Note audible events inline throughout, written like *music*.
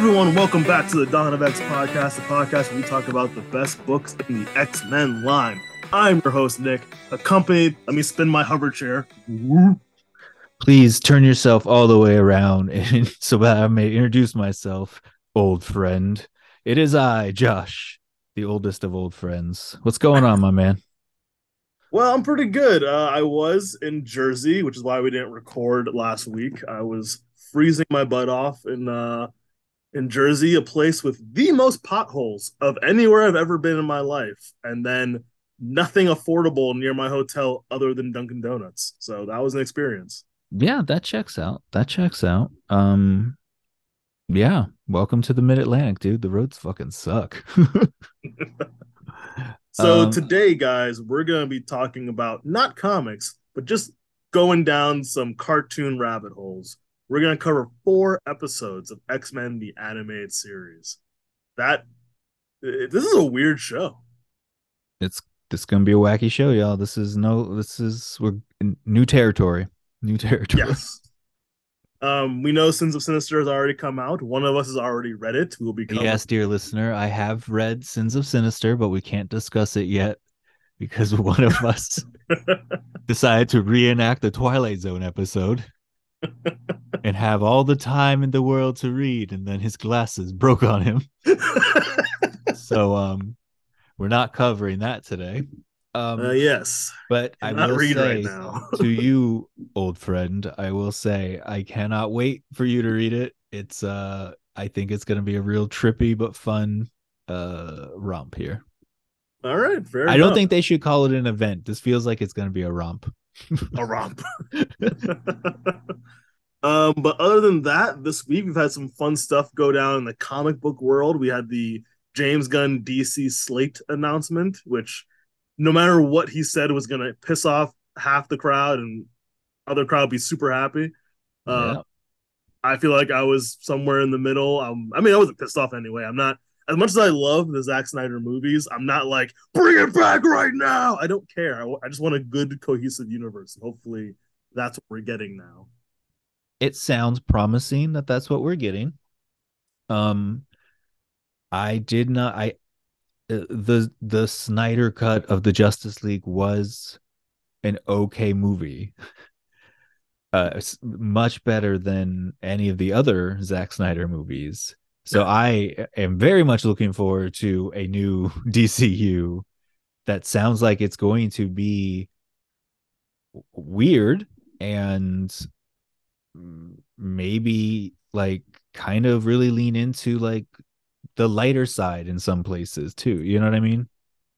everyone. Welcome back to the Dawn of X podcast, the podcast where we talk about the best books in the X Men line. I'm your host, Nick, accompanied, let me spin my hover chair. Please turn yourself all the way around *laughs* and so that I may introduce myself, old friend. It is I, Josh, the oldest of old friends. What's going on, my man? Well, I'm pretty good. Uh, I was in Jersey, which is why we didn't record last week. I was freezing my butt off in uh, in Jersey, a place with the most potholes of anywhere I've ever been in my life, and then nothing affordable near my hotel other than Dunkin' Donuts. So that was an experience. Yeah, that checks out. That checks out. Um, yeah. Welcome to the Mid Atlantic, dude. The roads fucking suck. *laughs* so Um, today, guys, we're gonna be talking about not comics, but just going down some cartoon rabbit holes. We're gonna cover four episodes of X Men: The Animated Series. That this is a weird show. it's this gonna be a wacky show, y'all. This is no. This is we're in new territory. New territory. Yes. Um, we know Sins of Sinister has already come out. One of us has already read it. We'll be covering. Yes, dear listener, I have read Sins of Sinister, but we can't discuss it yet because *laughs* one of us *laughs* decided to reenact the Twilight Zone episode and have all the time in the world to read, and then his glasses broke on him. *laughs* So um we're not covering that today. Um uh, yes. but I will read say right now. *laughs* to you, old friend, I will say I cannot wait for you to read it. It's uh I think it's gonna be a real trippy but fun uh romp here. All right. I don't think they should call it an event. This feels like it's gonna be a romp. A romp. *laughs* um, but other than that, this week we've had some fun stuff go down in the comic book world. We had the James Gunn DC slate announcement, which no matter what he said was gonna piss off half the crowd and other crowd be super happy. Uh, Yeah. I feel like I was somewhere in the middle. Um, I mean, I wasn't pissed off anyway. I'm not as much as I love the Zack Snyder movies. I'm not like bring it back right now. I don't care. I, just want a good cohesive universe. Hopefully, that's what we're getting now. It sounds promising that that's what we're getting. Um I did not I uh, the the Snyder cut of the Justice League was an okay movie. Uh, much better than any of the other Zack Snyder movies. So I am very much looking forward to a new *laughs* DCU that sounds like it's going to be weird and maybe like kind of really lean into like the lighter side in some places too. You know what I mean?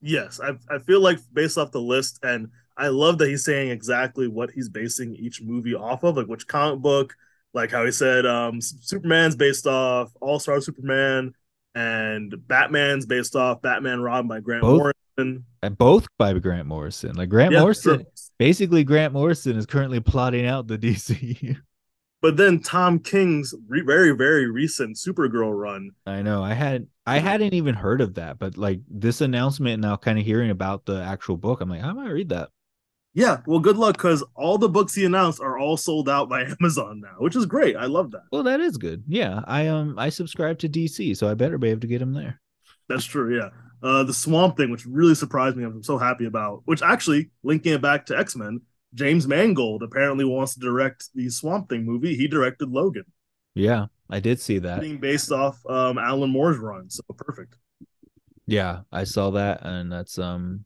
Yes, I I feel like based off the list, and I love that he's saying exactly what he's basing each movie off of, like which comic book, like how he said um Superman's based off All Star Superman, and Batman's based off Batman Robin by Grant Both? Morrison. And both by Grant Morrison. Like Grant Yeah, Morrison, true. basically Grant Morrison is currently plotting out the *laughs* DC. But then Tom King's re- very very recent Supergirl run. I know. I had I hadn't even heard of that, but like this announcement now kind of hearing about the actual book, I'm like, how am I might read that. Yeah, well, good luck because all the books he announced are all sold out by *laughs* Amazon now, which is great. I love that. Well, that is good. Yeah. I um I subscribe to DC, so I better be able to get him there. That's true. Yeah. Uh, the Swamp Thing, which really surprised me, I'm so happy about. Which actually, linking it back to X Men, James Mangold apparently wants to direct the Swamp Thing movie. He directed Logan, Yeah, I did see that. being based off um, Alan Moore's run. So perfect. Yeah, I saw that and that's um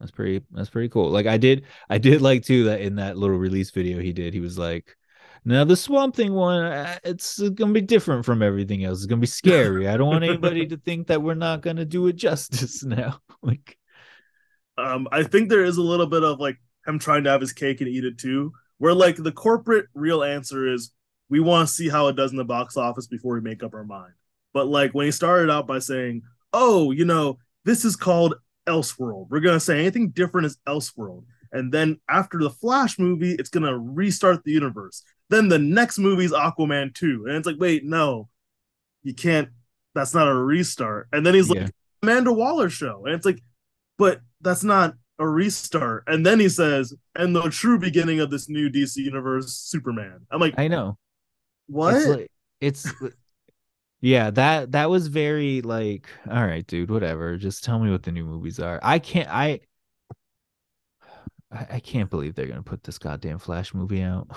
that's pretty that's pretty cool. Like I did I did like too that in that little release video he did, he was like now the swamp thing one uh, it's gonna be different from everything else. It's gonna be scary. I don't want anybody *laughs* to think that we're not gonna do it justice *laughs* now. *laughs* like Um, I think there is a little bit of like him trying to have his cake and eat it too, where like the corporate real answer is we want to see how it does in the box office before we make up our mind. But like when he started out by saying, "Oh, you know, this is called Elseworld. We're gonna say anything different is Elseworld." And then after the Flash movie, it's gonna restart the universe. Then the next movie is Aquaman 2. And it's like, wait, no, you can't, that's not a restart. And then he's like, Amanda Waller show. And it's like, but that's not a restart. And then he says, and the true beginning of this new DC universe, Superman. I'm like, I know. what? It's like it's Yeah, that that was very like, all right, dude, whatever. Just tell me what the new movies are. I can't I I, can't believe they're gonna put this goddamn Flash movie out.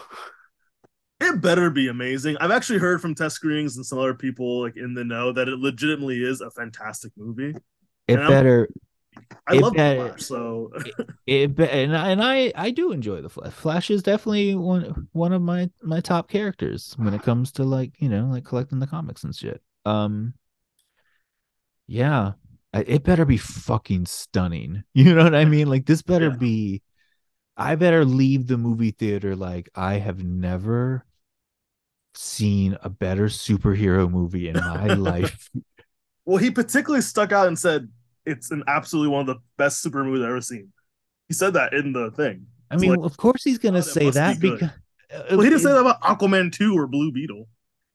It better be amazing. I've actually heard from test screenings and some other people like in the know that it legitimately is a fantastic movie. It And better I It love better- Flash, so *laughs* it be- and I- and I I do enjoy the Flash. Flash is definitely one one of my my top characters when it comes to like you know like collecting the comics and shit. Um, yeah, I- it better be fucking stunning. *laughs* You know what I mean? Like this better Yeah. be. I better leave the movie theater like I have never seen a better superhero movie in my *laughs* life. well, he particularly stuck out and said it's an absolutely one of the best super movies I've ever seen. He said that in the thing. I mean, like, of course he's gonna oh, say be that good. because. Well, he didn't say that about Aquaman 2 or Blue Beetle.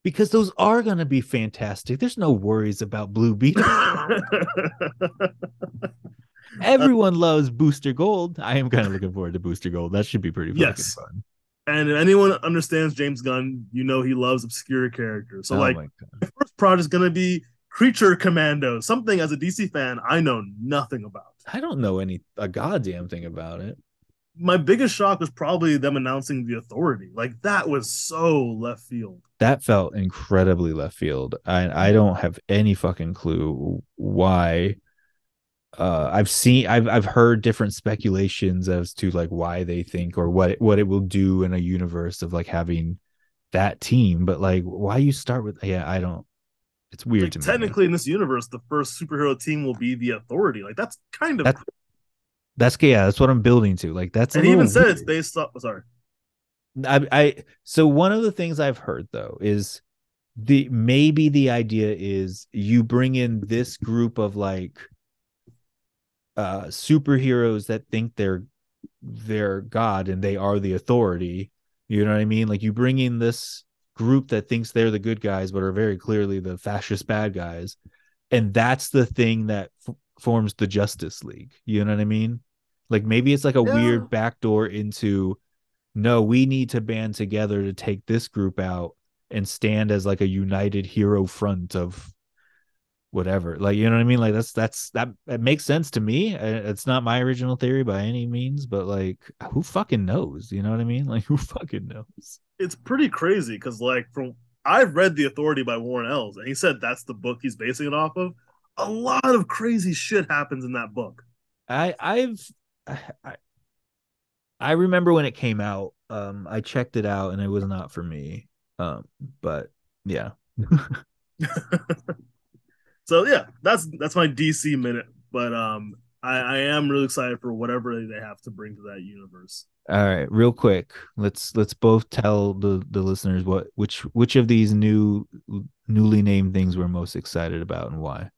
because those are going to be fantastic. There's no worries about Blue Beetle. *laughs* *laughs* Everyone loves Booster Gold. I am kind of looking forward to Booster Gold. That should be pretty fucking Yes. fun. and if anyone understands James Gunn, you know he loves obscure characters. So Oh like the first project is gonna be Creature Commando, something as a DC fan I know nothing about. I don't know any a goddamn thing about it. My biggest shock was probably them announcing the authority. Like that was so left field. That felt incredibly left field. I I don't have any fucking clue why. Uh, I've seen, I've I've heard different speculations as to like why they think or what it, what it will do in a universe of like having that team, but like why you start with yeah, I don't. It's weird Like, to me. technically, in this universe, the first superhero team will be the authority. Like that's kind of. That's- That's yeah, that's what I'm building to. Like that's and even said it's based off. Sorry. I, I so one of the things I've heard though is the maybe the idea is you bring in this group of like uh superheroes that think they're they're god and they are the authority you know what i mean like you bring in this group that thinks they're the good guys but are very clearly the fascist bad guys. And that's the thing that f- forms the justice league. You know what i mean? Like maybe it's like a Yeah. weird backdoor into no we need to band together to take this group out and stand as like a united hero front of whatever. Like you know what i mean? Like that's that's that that makes sense to me. It's not my original theory by any means but like who fucking knows? You know what i mean? *laughs* Like who fucking knows? It's pretty crazy because like from I've read The Authority by Warren Ellis, and he said that's the book he's basing it off of. A lot of crazy shit happens in that book. i i've i i remember when it came out. Um i checked it out and it was not for me. Um but yeah *laughs* *laughs* So yeah, that's that's my DC minute. But um, I, I am really excited for whatever they have to bring to that universe. All right, real quick. Let's let's both tell the the listeners what which which of these new newly named things we're most excited about and why.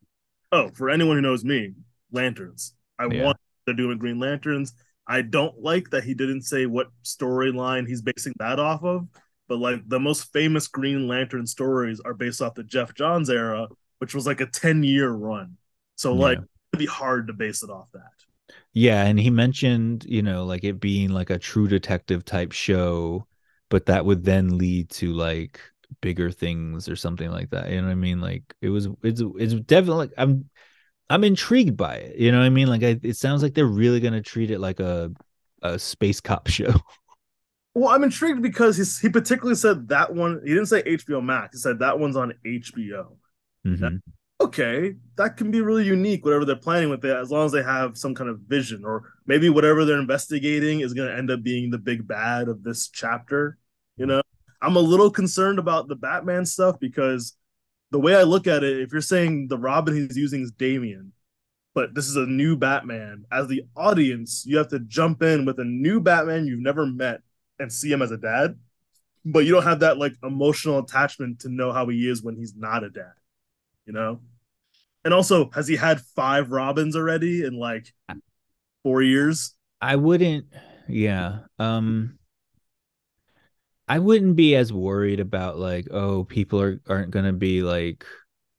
Oh, for anyone who knows me, lanterns. I Yeah. want they're doing Green Lanterns. I don't like that he didn't say what storyline he's basing that off of. But like the most famous Green Lantern stories are based off the Geoff Johns era, which was like a 10 year run. So like Yeah. it'd be hard to base it off that. Yeah, and he mentioned, you know, like it being like a true detective type show, but that would then lead to like bigger things or something like that. You know what I mean? Like it was it's it's definitely I'm I'm intrigued by it. You know what I mean? Like I, it sounds like they're really going to treat it like a a space cop *laughs* show. Well, I'm intrigued because he's, he particularly said that one. He didn't say HBO Max. He said that one's on HBO. Mhm. Okay, that can be really unique. Whatever they're planning with it, as long as they have some kind of vision, or maybe whatever they're investigating is going to end up being the big bad of this chapter. You know, I'm a little concerned about the Batman stuff because the way I look at it, if you're saying the Robin he's using is Damian, but this is a new Batman, as the audience, you have to jump in with a new Batman you've never met and see him as a dad, but you don't have that like emotional attachment to know how he is when he's not a dad, you know? And also, has he had five Robins already in like four years? I wouldn't yeah. Um I wouldn't be as worried about like, oh, people are aren't gonna be like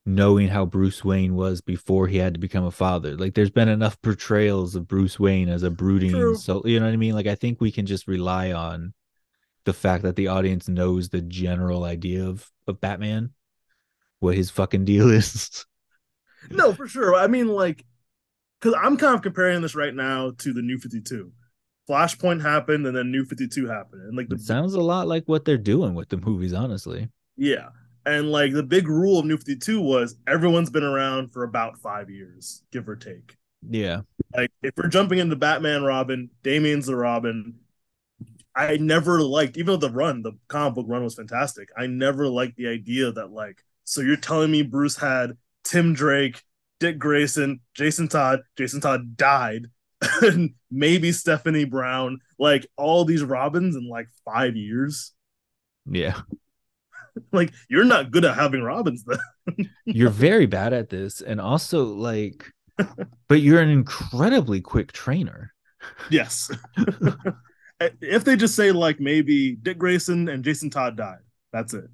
knowing how Bruce Wayne was before he had to become a father. Like there's been enough portrayals of Bruce Wayne as a brooding True. so you know what I mean? Like I think we can just rely on the fact that the audience knows the general idea of of Batman. What his fucking deal *laughs* is. no, for sure. I mean, like, because I'm kind of comparing this right now to the New Fifty Two. Flashpoint happened, and then New Fifty Two happened, and like the, it sounds a lot like what they're doing with the movies, honestly. Yeah, and like the big rule of New 52 was everyone's been around for about five years, give or take. Yeah. Like if we're jumping into Batman Robin, Damian's the Robin. I never liked, even though the run, the comic book run was fantastic. I never liked the idea that like, so you're telling me Bruce had Tim Drake, Dick Grayson, Jason Todd, Jason Todd died, *laughs* and maybe Stephanie Brown, like all these Robins in like five years. Yeah. *laughs* like you're not good at having robins then. *laughs* you're very bad at this and also like but you're an incredibly quick trainer. Yes. if they just say like maybe Dick Grayson and Jason Todd died, that's it.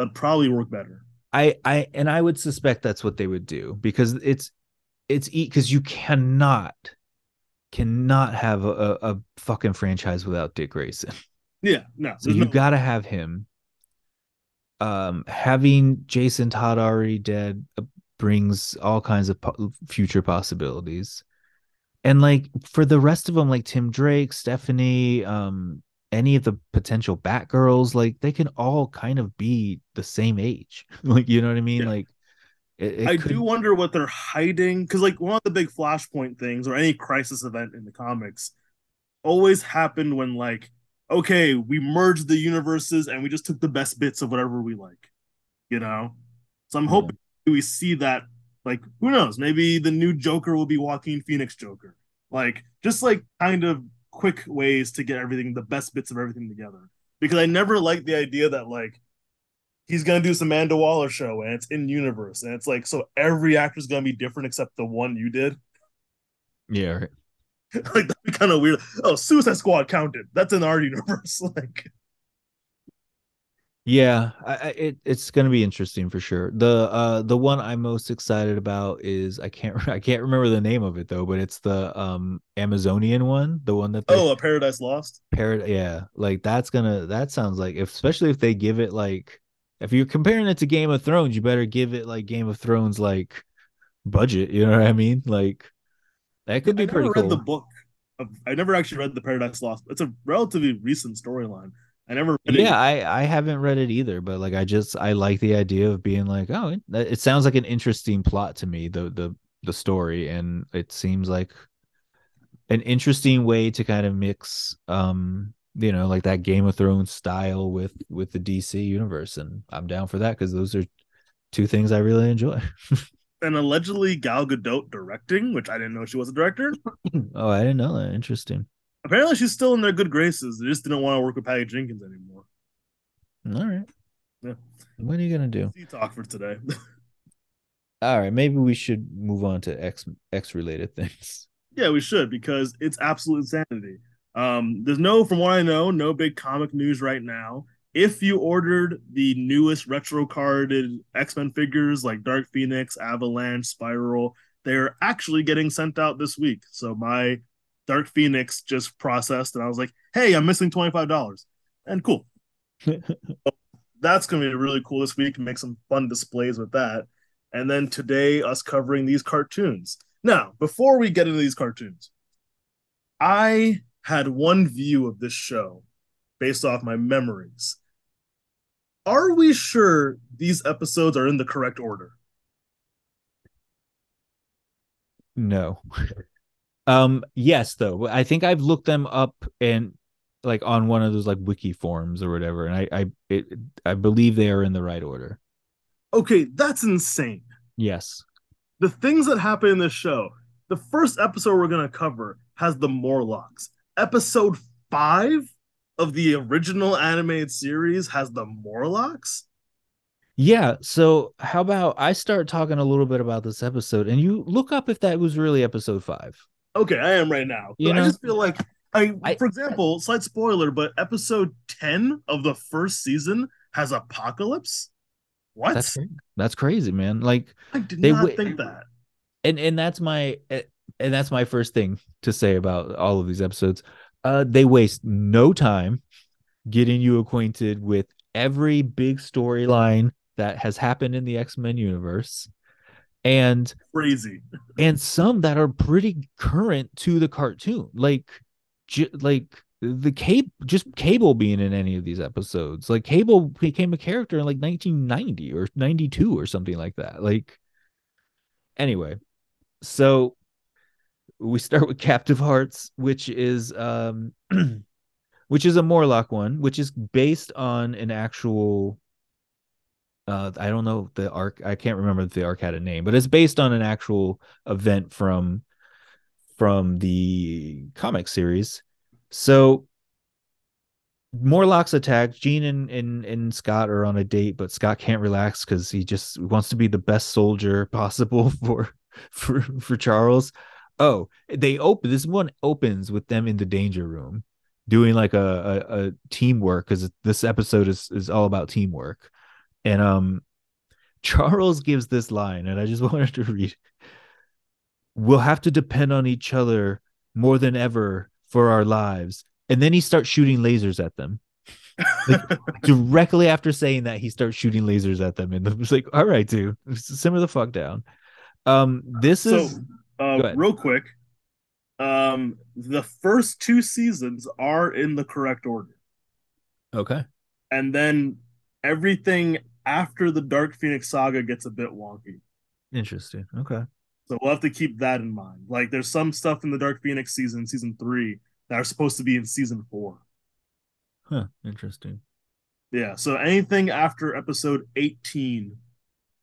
That'd probably work better. I I and I would suspect that's what they would do because it's it's because you cannot cannot have a, a fucking franchise without Dick Grayson. Yeah, no. So you no... got to have him um, having Jason Todd already dead uh, brings all kinds of po- future possibilities. And like for the rest of them, like Tim Drake, Stephanie, um, any of the potential Batgirls, like they can all kind of be the same age. *laughs* like, you know what I mean? Yeah. Like, it, it I could... do wonder what they're hiding because, like, one of the big Flashpoint things or any crisis event in the comics always happened when, like, okay, we merged the universes and we just took the best bits of whatever we like, you know? So I'm hoping we see that, like, who knows? Maybe the new Joker will be Joaquin Phoenix Joker. Like, just like kind of quick ways to get everything, the best bits of everything together. Because I never liked the idea that, like, he's gonna do some Amanda Waller show and it's in universe. And it's like, so every actor's gonna be different except the one you did. *laughs* Yeah, right. like that'd be kind of weird. Oh, Suicide Squad counted. That's in our universe. *laughs* like, yeah, I, it it's gonna be interesting for sure. The uh the one I'm most excited about is I can't *laughs* I can't remember the name of it though, but it's the um Amazonian one, the one that they, oh, a Paradise Lost. Paradise, yeah, like that's gonna that sounds like if, especially if they give it like if you're comparing it to Game of Thrones, you better give it like Game of Thrones like budget. You know what I mean? Like that could be pretty read cool. the book. Of, I never actually read the Paradise Lost. It's a relatively recent storyline. I never. yeah, I I haven't read it either, but like I just I like the idea of being like, oh, it, it sounds like an interesting plot to me. The the the story, and it seems like an interesting way to kind of mix, um, you know, like that Game of Thrones style with with the DC universe, and I'm down for that because those are two things I really enjoy. *laughs* and allegedly Gal Gadot directing, which I didn't know she was a director. *clears throat* oh, I didn't know that. Interesting. Apparently, she's still in their good graces. They just didn't want to work with Patty Jenkins anymore. All right. Yeah. What are you gonna do? Talk for today. *laughs* All right, maybe we should move on to X X related things. Yeah, we should because it's absolute insanity. Um, there's no, from what I know, no big comic news right now if you ordered the newest retro carded X-Men figures like Dark Phoenix, Avalanche, Spiral, they're actually getting sent out this week. So my Dark Phoenix just processed and I was like, hey, I'm missing $25. And cool. *laughs* that's gonna be really cool this week make some fun displays with that. And then today, us covering these cartoons. Now, before we get into these cartoons, I had one view of this show based off my memories. Are we sure these episodes are in the correct order? No. *laughs* um yes though. I think I've looked them up and like on one of those like wiki forums or whatever and I I it, I believe they are in the right order. Okay, that's insane. Yes. The things that happen in this show. The first episode we're going to cover has the Morlocks. Episode 5 of the original animated series has the Morlocks? Yeah. So how about I start talking a little bit about this episode and you look up if that was really episode five. Okay, I am right now. You know? I just feel like I, I for example, slight spoiler, but episode 10 of the first season has apocalypse. What? That's, that's crazy, man. Like I did not w- think that. And and that's my and that's my first thing to say about all of these episodes uh, they waste no time getting you acquainted with every big storyline that has happened in the X-Men universe and crazy. and some that are pretty current to the cartoon like j- like the cable just cable being in any of these episodes like cable became a character in like 1990 or 92 or something like that like anyway. So we start with captive hearts which is um *clears throat* which is a morlock one which is based on an actual uh i don't know the arc i can't remember if the arc had a name but it's based on an actual event from from the comic series so Morlocks attack. Jean and, and and Scott are on a date, but Scott can't relax because he just wants to be the best soldier *laughs* possible for for for Charles. Oh, they open this one opens with them in the danger room doing like a a, a teamwork because this episode is is all about teamwork, and um, Charles gives this line, and I just *laughs* wanted to read. We'll have to depend on each other more than ever for our lives and then he starts shooting lasers at them. Like, *laughs* directly after saying that, he starts shooting lasers at them, and it's like, "All right, dude, simmer the fuck down." Um, this so, is uh, real quick. Um, the first two seasons are in the correct order. Okay, and then everything after the Dark Phoenix saga gets a bit wonky. Interesting. Okay. So we'll have to keep that in mind. Like, there's some stuff in the Dark Phoenix season, season three, that are supposed to be in season four. Huh, interesting. Yeah, so anything after episode 18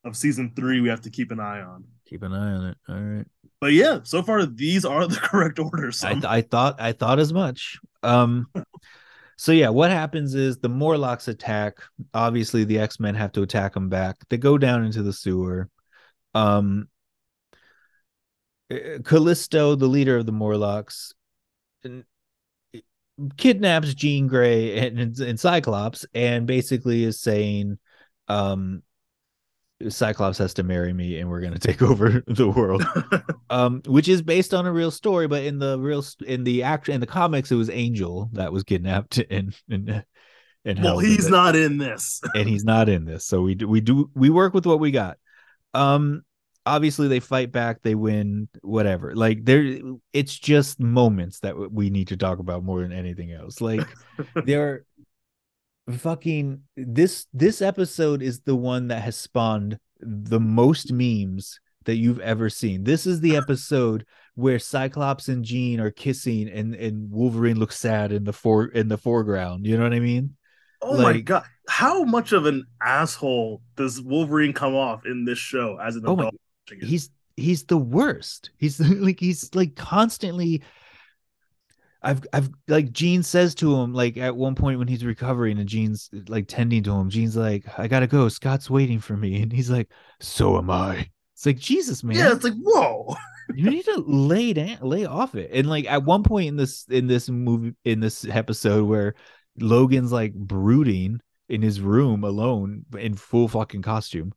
of season three, we have to keep an eye on. Keep an eye on it. All right. But yeah, so far these are the *laughs* correct orders. I, th- I thought I thought as much. Um *laughs* so yeah, what happens is the Morlocks attack. Obviously, the X-Men have to attack them back. They go down into the sewer. Um eh, Callisto, the leader of the Morlocks, kidnaps Jean Grey and, and Cyclops and basically is saying, um, Cyclops has to marry me and we're going *laughs* to take over the world. *laughs* um, which is based on a real story, but in the real in the act in the comics it was Angel that was kidnapped *laughs* and and and well, he's not in this. and he's not in this. So we do we do we work with what we got. Um obviously they fight back they win whatever like there it's just moments that we need to talk about more than anything else like they're fucking this this episode is the one that has spawned the most memes that you've ever seen this is the episode where cyclops and jean are kissing and and wolverine looks sad in the for in the foreground you know what i mean Oh like, my god! How much of an asshole does Wolverine come off in this show as an oh adult? My, he's he's the worst. He's *laughs* like he's like constantly I've I've like Jean says to him like at one point when he's recovering and Jean's like tending to him, Jean's like, I gotta go, Scott's waiting for me. And he's like, So am I. It's like Jesus, man. Yeah, it's like, whoa. *laughs* you need to lay down lay off it. And like at one point in this in this movie in this episode where Logan's like brooding in his room alone in full fucking costume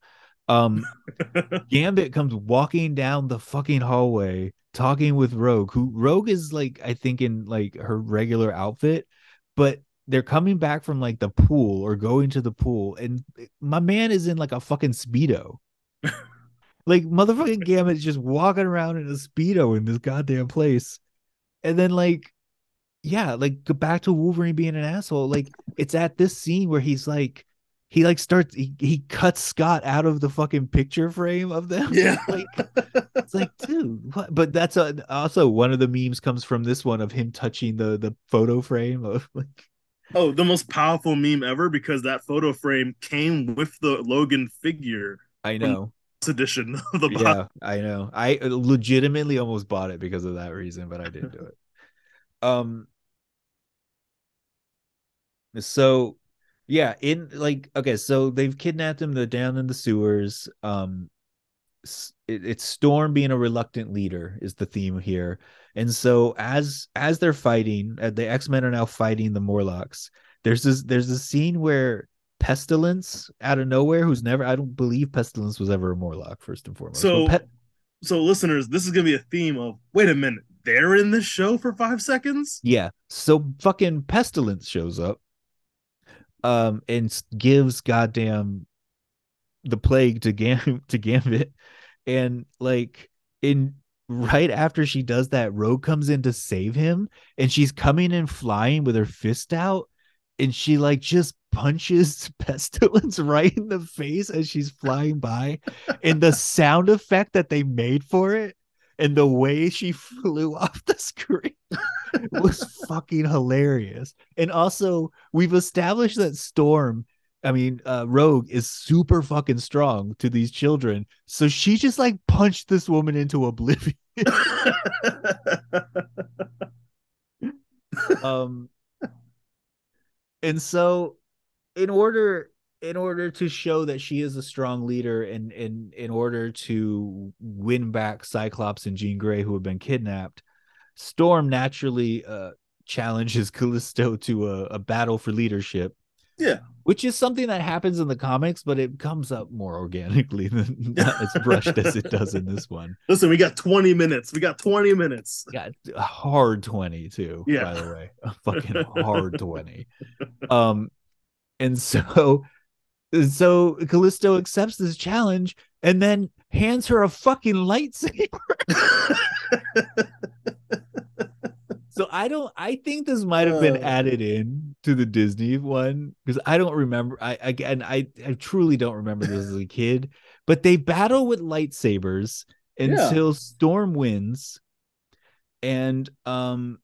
um, *laughs* Gambit comes walking down the fucking hallway talking with Rogue, who Rogue is like, I think in like her regular outfit, but they're coming back from like the pool or going to the pool, and eh, my man is in like a fucking speedo. like motherfucking Gambit is just walking around in a speedo in this goddamn place, and then like, yeah, like go back to Wolverine being an asshole. Like it's at this scene where he's like, he like starts he, he cuts Scott out of the fucking picture frame of them. Yeah. *laughs* like it's like, dude, what? but that's a, also one of the memes comes from this one of him touching the the photo frame of *laughs* like Oh, the most powerful meme ever because that photo frame came with the Logan figure. I know. This edition *laughs* of the box. Yeah, I know. I legitimately almost bought it because of that reason, but I didn't do it. Um so yeah in like okay so they've kidnapped him they're down in the sewers um it, it's storm being a reluctant leader is the theme here. And so as as they're fighting uh, the x-men are now fighting the morlocks there's this there's a scene where pestilence out of nowhere who's never i don't believe pestilence was ever a morlock first and foremost so Pe- so listeners this is gonna be a theme of wait a minute they're in this show for five seconds? Yeah so fucking pestilence shows up um and gives goddamn the plague to Gam *laughs* to Gambit, and like in right after she does that, Rogue comes in to save him, and she's coming in flying with her fist out, and she like just punches *laughs* Pestilence right in the face as she's flying by, and the sound effect that they made for it, and the way she *laughs* flew off the screen *laughs* was fucking hilarious. And also, we've established that Storm I mean, uh, Rogue is super fucking strong to these children. So she just like punched this woman into oblivion. *laughs* um, and so in order in order to show that she is a strong leader and in in order to win back Cyclops and Jean Grey who have been kidnapped, Storm naturally uh challenges *laughs* Callisto to a, a battle for leadership. Yeah. Which is something that happens in the comics, but it comes up more organically than *laughs* as *laughs* brushed as it does in this one. Listen, we got 20 minutes. We got 20 minutes. Got a hard 20 too, Yeah. by the way. A fucking hard 20. Um and so so Callisto accepts this challenge and then hands her a fucking lightsaber. *laughs* So I don't. I think this might have been Uh. added in to the Disney one because I don't remember. I again, I I truly don't remember this as a kid. But they battle with lightsabers until Storm wins, and um,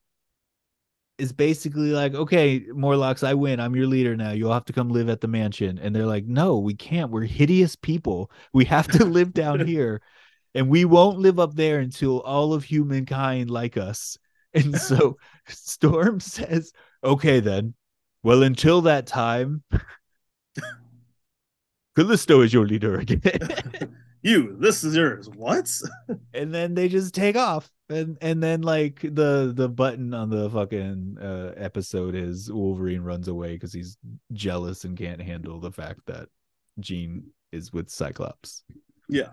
is basically like, okay, Morlocks, I win. I'm your leader now. You'll have to come live at the mansion. And they're like, no, we can't. We're hideous people. We have to live down *laughs* here, and we won't live up there until all of humankind like us. And so *laughs* Storm says, okay, then. Well, until that time, *laughs* Callisto is your leader again. you, this is yours. What? and then they just take off. And and then like the the button on the fucking uh, episode is Wolverine runs away because he's jealous and can't handle the fact that Jean is with Cyclops. Yeah.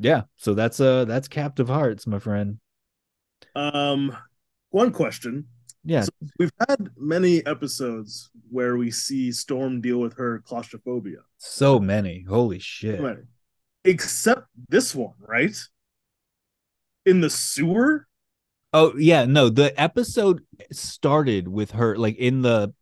Yeah, so that's uh that's Captive Hearts, my friend. Um, one question. Yeah, So- We've had many episodes where we see Storm deal with her claustrophobia. so many. Holy shit. Many. Except this one, right? In the sewer? Oh yeah, no, the episode started with her like in the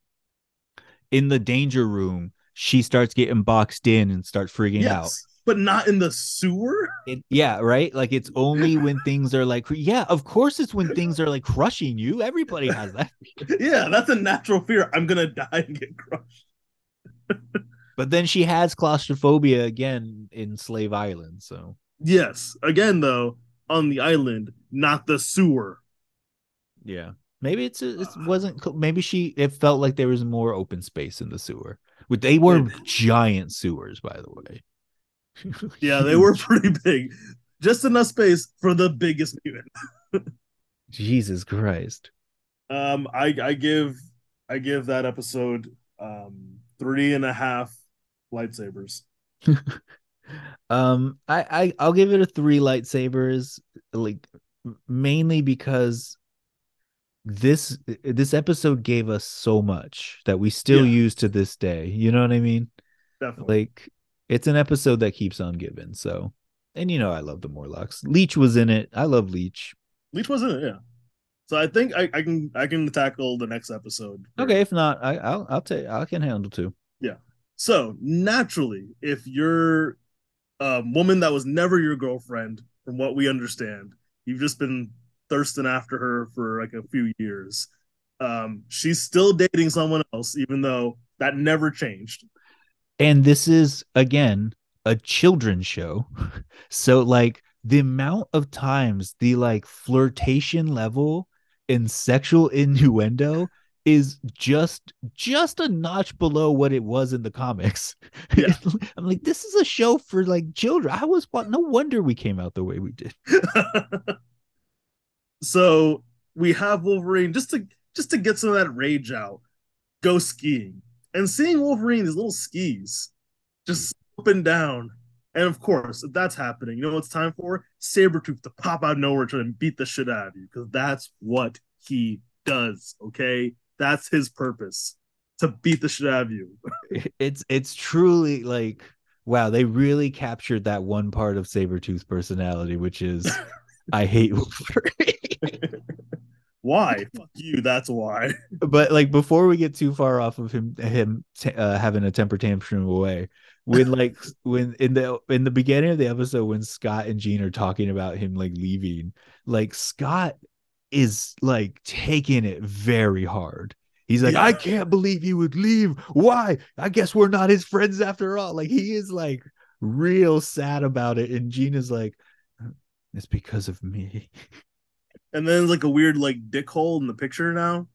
in the danger room. She starts getting boxed in and starts freaking out. But not in the sewer? It, yeah, right. Like it's only when things are like, yeah, of course, it's when things are like crushing you. Everybody has that. *laughs* yeah, that's a natural fear. I'm gonna die and get crushed. But then she has claustrophobia again in Slave Island. So Yes. Again, though, on the island, not the sewer. yeah, maybe it's it wasn't. Maybe she it felt like there was more open space in the sewer. But They were giant sewers, by the way. *laughs* Yeah, they were pretty big. Just enough space for the biggest mutant. *laughs* Jesus Christ. Um, I I give I give that episode um three and a half lightsabers. *laughs* um I, I i'll give it a three lightsabers like mainly because this this episode gave us so much that we still Yeah. use to this day you know what i mean Definitely. like it's an episode that keeps on giving so and you know i love the morlocks leech was in it i love leech Leech was in it, yeah. So I think I, I can I can tackle the next episode. okay if not i i'll i'll take i can handle two Yeah. So naturally, if you're a woman that was never your girlfriend, from what we understand, you've just been thirsting after her for like a few years. Um, she's still dating someone else, even though that never changed. and this is again a children's show *laughs* so like the amount of times the like flirtation level and sexual *laughs* innuendo is just just a notch below what it was in the comics *laughs* Yeah. i'm like this is a show for like children i was no wonder we came out the way we did *laughs* so we have Wolverine just to just to get some of that rage out, go skiing. And seeing Wolverine, these little skis, just mm. up and down. And of course, if that's happening, you know it's time for? Sabretooth to pop out of nowhere to beat the shit out of you. Because that's what he does. Okay. That's his purpose. To beat the shit out of you. *laughs* it's it's truly like wow, they really captured that one part of Sabretooth's personality, which is I hate Wolverine. *laughs* why? Fuck you. That's why. *laughs* but like before we get too far off of him him t- uh, having a temper tantrum away, when like when in the in the beginning of the episode when Scott and Jean are talking about him like leaving, like Scott is like taking it very hard. He's like, Yeah. I can't believe he would leave. Why? I guess we're not his friends after all. Like he is like real sad about it. And Gina's like, it's because of me. And then like a weird like dick hole in the picture now.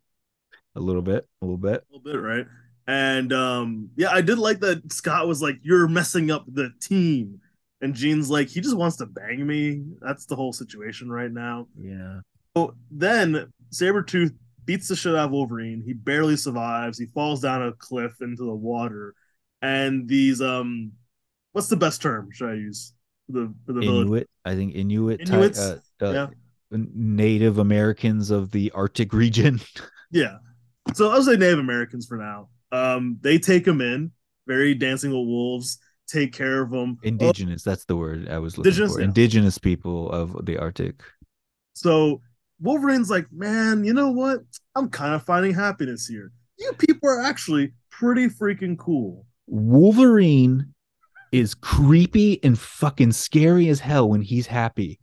A little bit, a little bit. A little bit, right? And um, yeah, I did like that Scott was like, You're messing up the team. And Jean's like, he just wants to bang me. That's the whole situation right now. Yeah. So then Sabretooth beats the shit out of Wolverine. He barely survives. He falls down a cliff into the water. And these um what's the best term should I use? For the for the village. Inuit. I think Inuit ty- Inuits? uh, uh, Yeah. Native Americans of the Arctic region. *laughs* Yeah. So I'll say Native Americans for now. Um, they take him in, very dancing with wolves, take care of him. Indigenous, that's the word I was looking Indigenous, for. yeah. Indigenous people of the Arctic. So Wolverine's like, man, you know what? I'm kind of finding happiness here. You people are actually pretty freaking cool. Wolverine is creepy and fucking scary as hell when he's happy.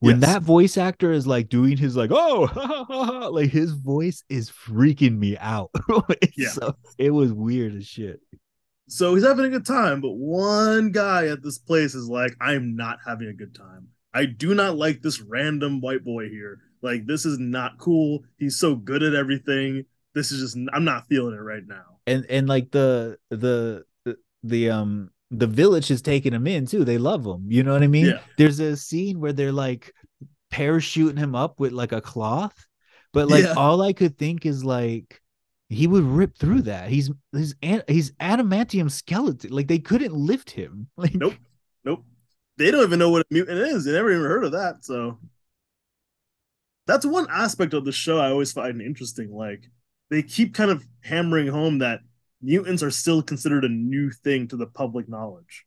When Yes. that voice actor is like doing his like oh *laughs* like his voice is freaking me out. *laughs* Yeah. so- it was weird as shit. So he's having a good time, but one guy at this place is like, I'm not having a good time. I do not like this random white boy here. Like, this is not cool. He's so good at everything. This is just, I'm not feeling it right now. And and like the the the, the um the village is taking him in too. They love him. You know what I mean? Yeah. There's a scene where they're like parachuting him up with like a cloth, but like Yeah. all I could think is like he would rip through that. He's he's he's adamantium skeleton. Like they couldn't lift him. *laughs* Like Nope. Nope. They don't even know what a mutant is. They never even heard of that. So that's one aspect of the show I always find interesting. Like they keep kind of hammering home that mutants are still considered a new thing to the public knowledge.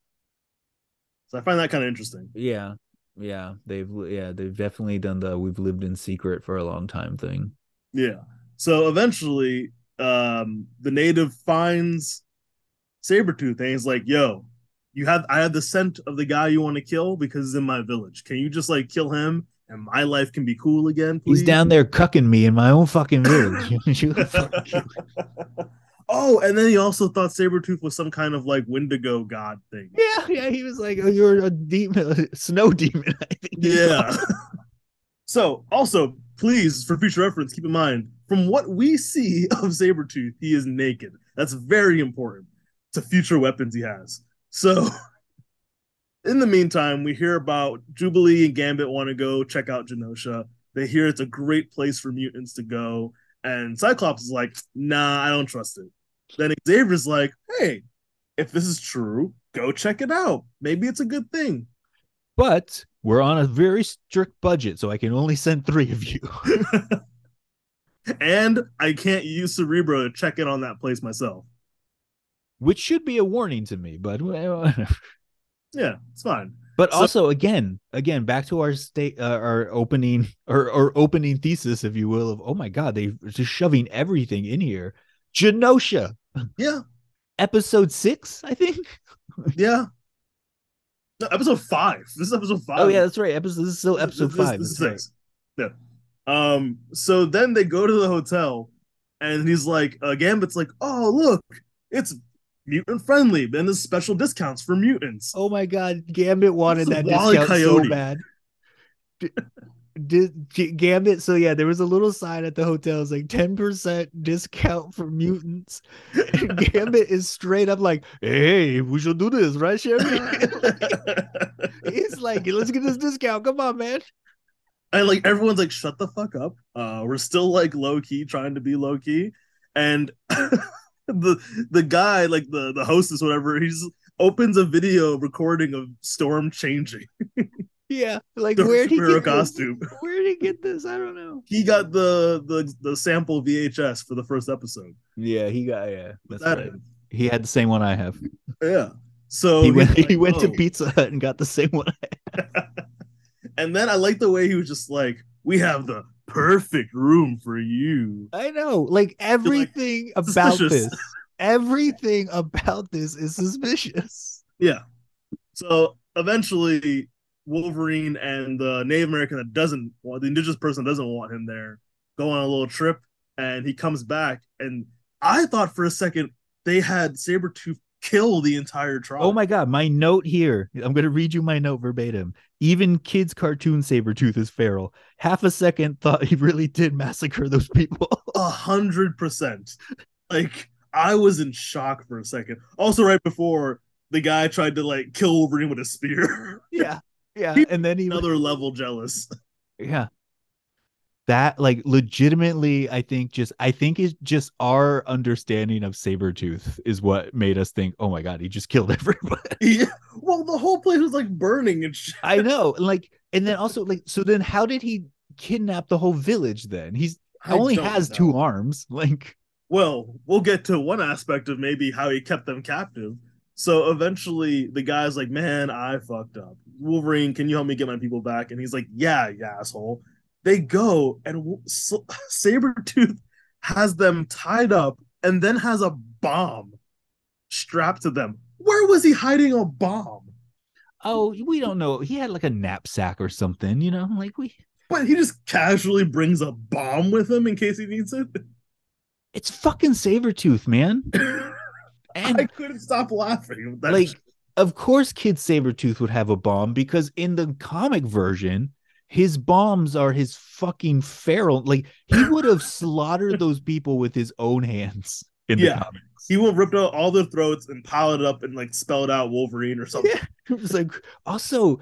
So I find that kind of interesting. Yeah. Yeah. They've yeah, they've definitely done the we've lived in secret for a long time thing. Yeah. So eventually, um, the native finds Sabretooth and he's like, yo, you have I have the scent of the guy you want to kill because he's in my village. Can you just like kill him and my life can be cool again? Please? He's down there cucking me in my own fucking village. *laughs* *laughs* You fuck you. oh, and then he also thought Sabretooth was some kind of like Wendigo god thing. yeah, yeah. He was like, Oh, you're a demon, a snow demon. I think *laughs* Yeah. so also, please, for future reference, keep in mind, from what we see of Sabretooth, he is naked. That's very important to future weapons he has. So in the meantime, we hear about Jubilee and Gambit want to go check out Genosha. They hear it's a great place for mutants to go. And Cyclops is like, nah, I don't trust it. Then Xavier's like, hey, if this is true, go check it out. Maybe it's a good thing. But we're on a very strict budget, so I can only send three of you. *laughs* and I can't use Cerebro to check in on that place myself. Which should be a warning to me, but Yeah, it's fine. But So- also, again, again, back to our state, uh, our opening or, or opening thesis, if you will, of oh my god, they're just shoving everything in here. Genosha, Yeah, episode six, I think. yeah. No, episode five. This is episode five. Oh yeah, that's right. Episode this is still episode This- this- five. This, is that's right. six. Yeah. Um. So then they go to the hotel, and he's like, uh, Gambit's like, "Oh look, it's mutant friendly. Then there's special discounts for mutants." Oh my god, Gambit wanted that E. discount Coyote. so bad. D- Gambit, so yeah, there was a little sign at the hotel. It's like 10% discount for mutants. *laughs* And Gambit is straight up like, hey, we should do this, right, chère? *laughs* He's like, let's get this discount. Come on, man. and like everyone's like shut the fuck up uh we're still like low key trying to be low key and *laughs* the the guy like the the hostess whatever he just opens a video recording of storm changing *laughs* Yeah. Like, the where'd he get costume *laughs* Where did he get this? I don't know. he got the the the sample vhs for the first episode Yeah, he got, yeah. That's that right. in. He had the same one I have. yeah So he went like, he went to "Oh." Pizza Hut and got the same one. *laughs* and then I like the way he was just like, "We have the perfect room for you." I know, like everything about suspicious. this, everything about this is suspicious. Yeah. So eventually, Wolverine and the Native American that doesn't want the indigenous person doesn't want him there go on a little trip, and he comes back, and I thought for a second they had Sabretooth kill the entire tribe. Oh my god, my note here. I'm gonna read you my note verbatim. Even kids' cartoon Sabretooth is feral. Half a second thought he really did massacre those people. *laughs* A hundred percent. Like I was in shock for a second. Also, right before the guy tried to like kill Wolverine with a spear. *laughs* yeah. Yeah. And then he Another *laughs* level jealous. yeah. That like legitimately, I think just I think it's just our understanding of Sabretooth is what made us think, oh my god, he just *laughs* killed everybody. Yeah. Well, the whole place was like burning and shit. I know. and, Like, and then also like so then how did he kidnap the whole village then? He's I only has know. two arms. *laughs* Like Well, we'll get to one aspect of maybe how he kept them captive. So eventually the guy's like, Man, I fucked up. Wolverine, can you help me get my people back? And he's like, Yeah, you asshole. They go and Wo- S- *laughs* Sabretooth has them tied up and then has a bomb strapped to them. Where was he hiding a bomb? oh, we don't know. He had like a knapsack or something, you know? Like we But he just casually brings a bomb with him in case he needs it. it's fucking Sabretooth, man. *laughs* And I couldn't stop laughing. Like of course kid Sabretooth would have a bomb because in the comic version his bombs are his fucking feral like he *laughs* would have slaughtered those people with his own hands in the Yeah. comics he will rip out all their throats and pile it up and like spell it out Wolverine or something. Yeah. *laughs* it was like also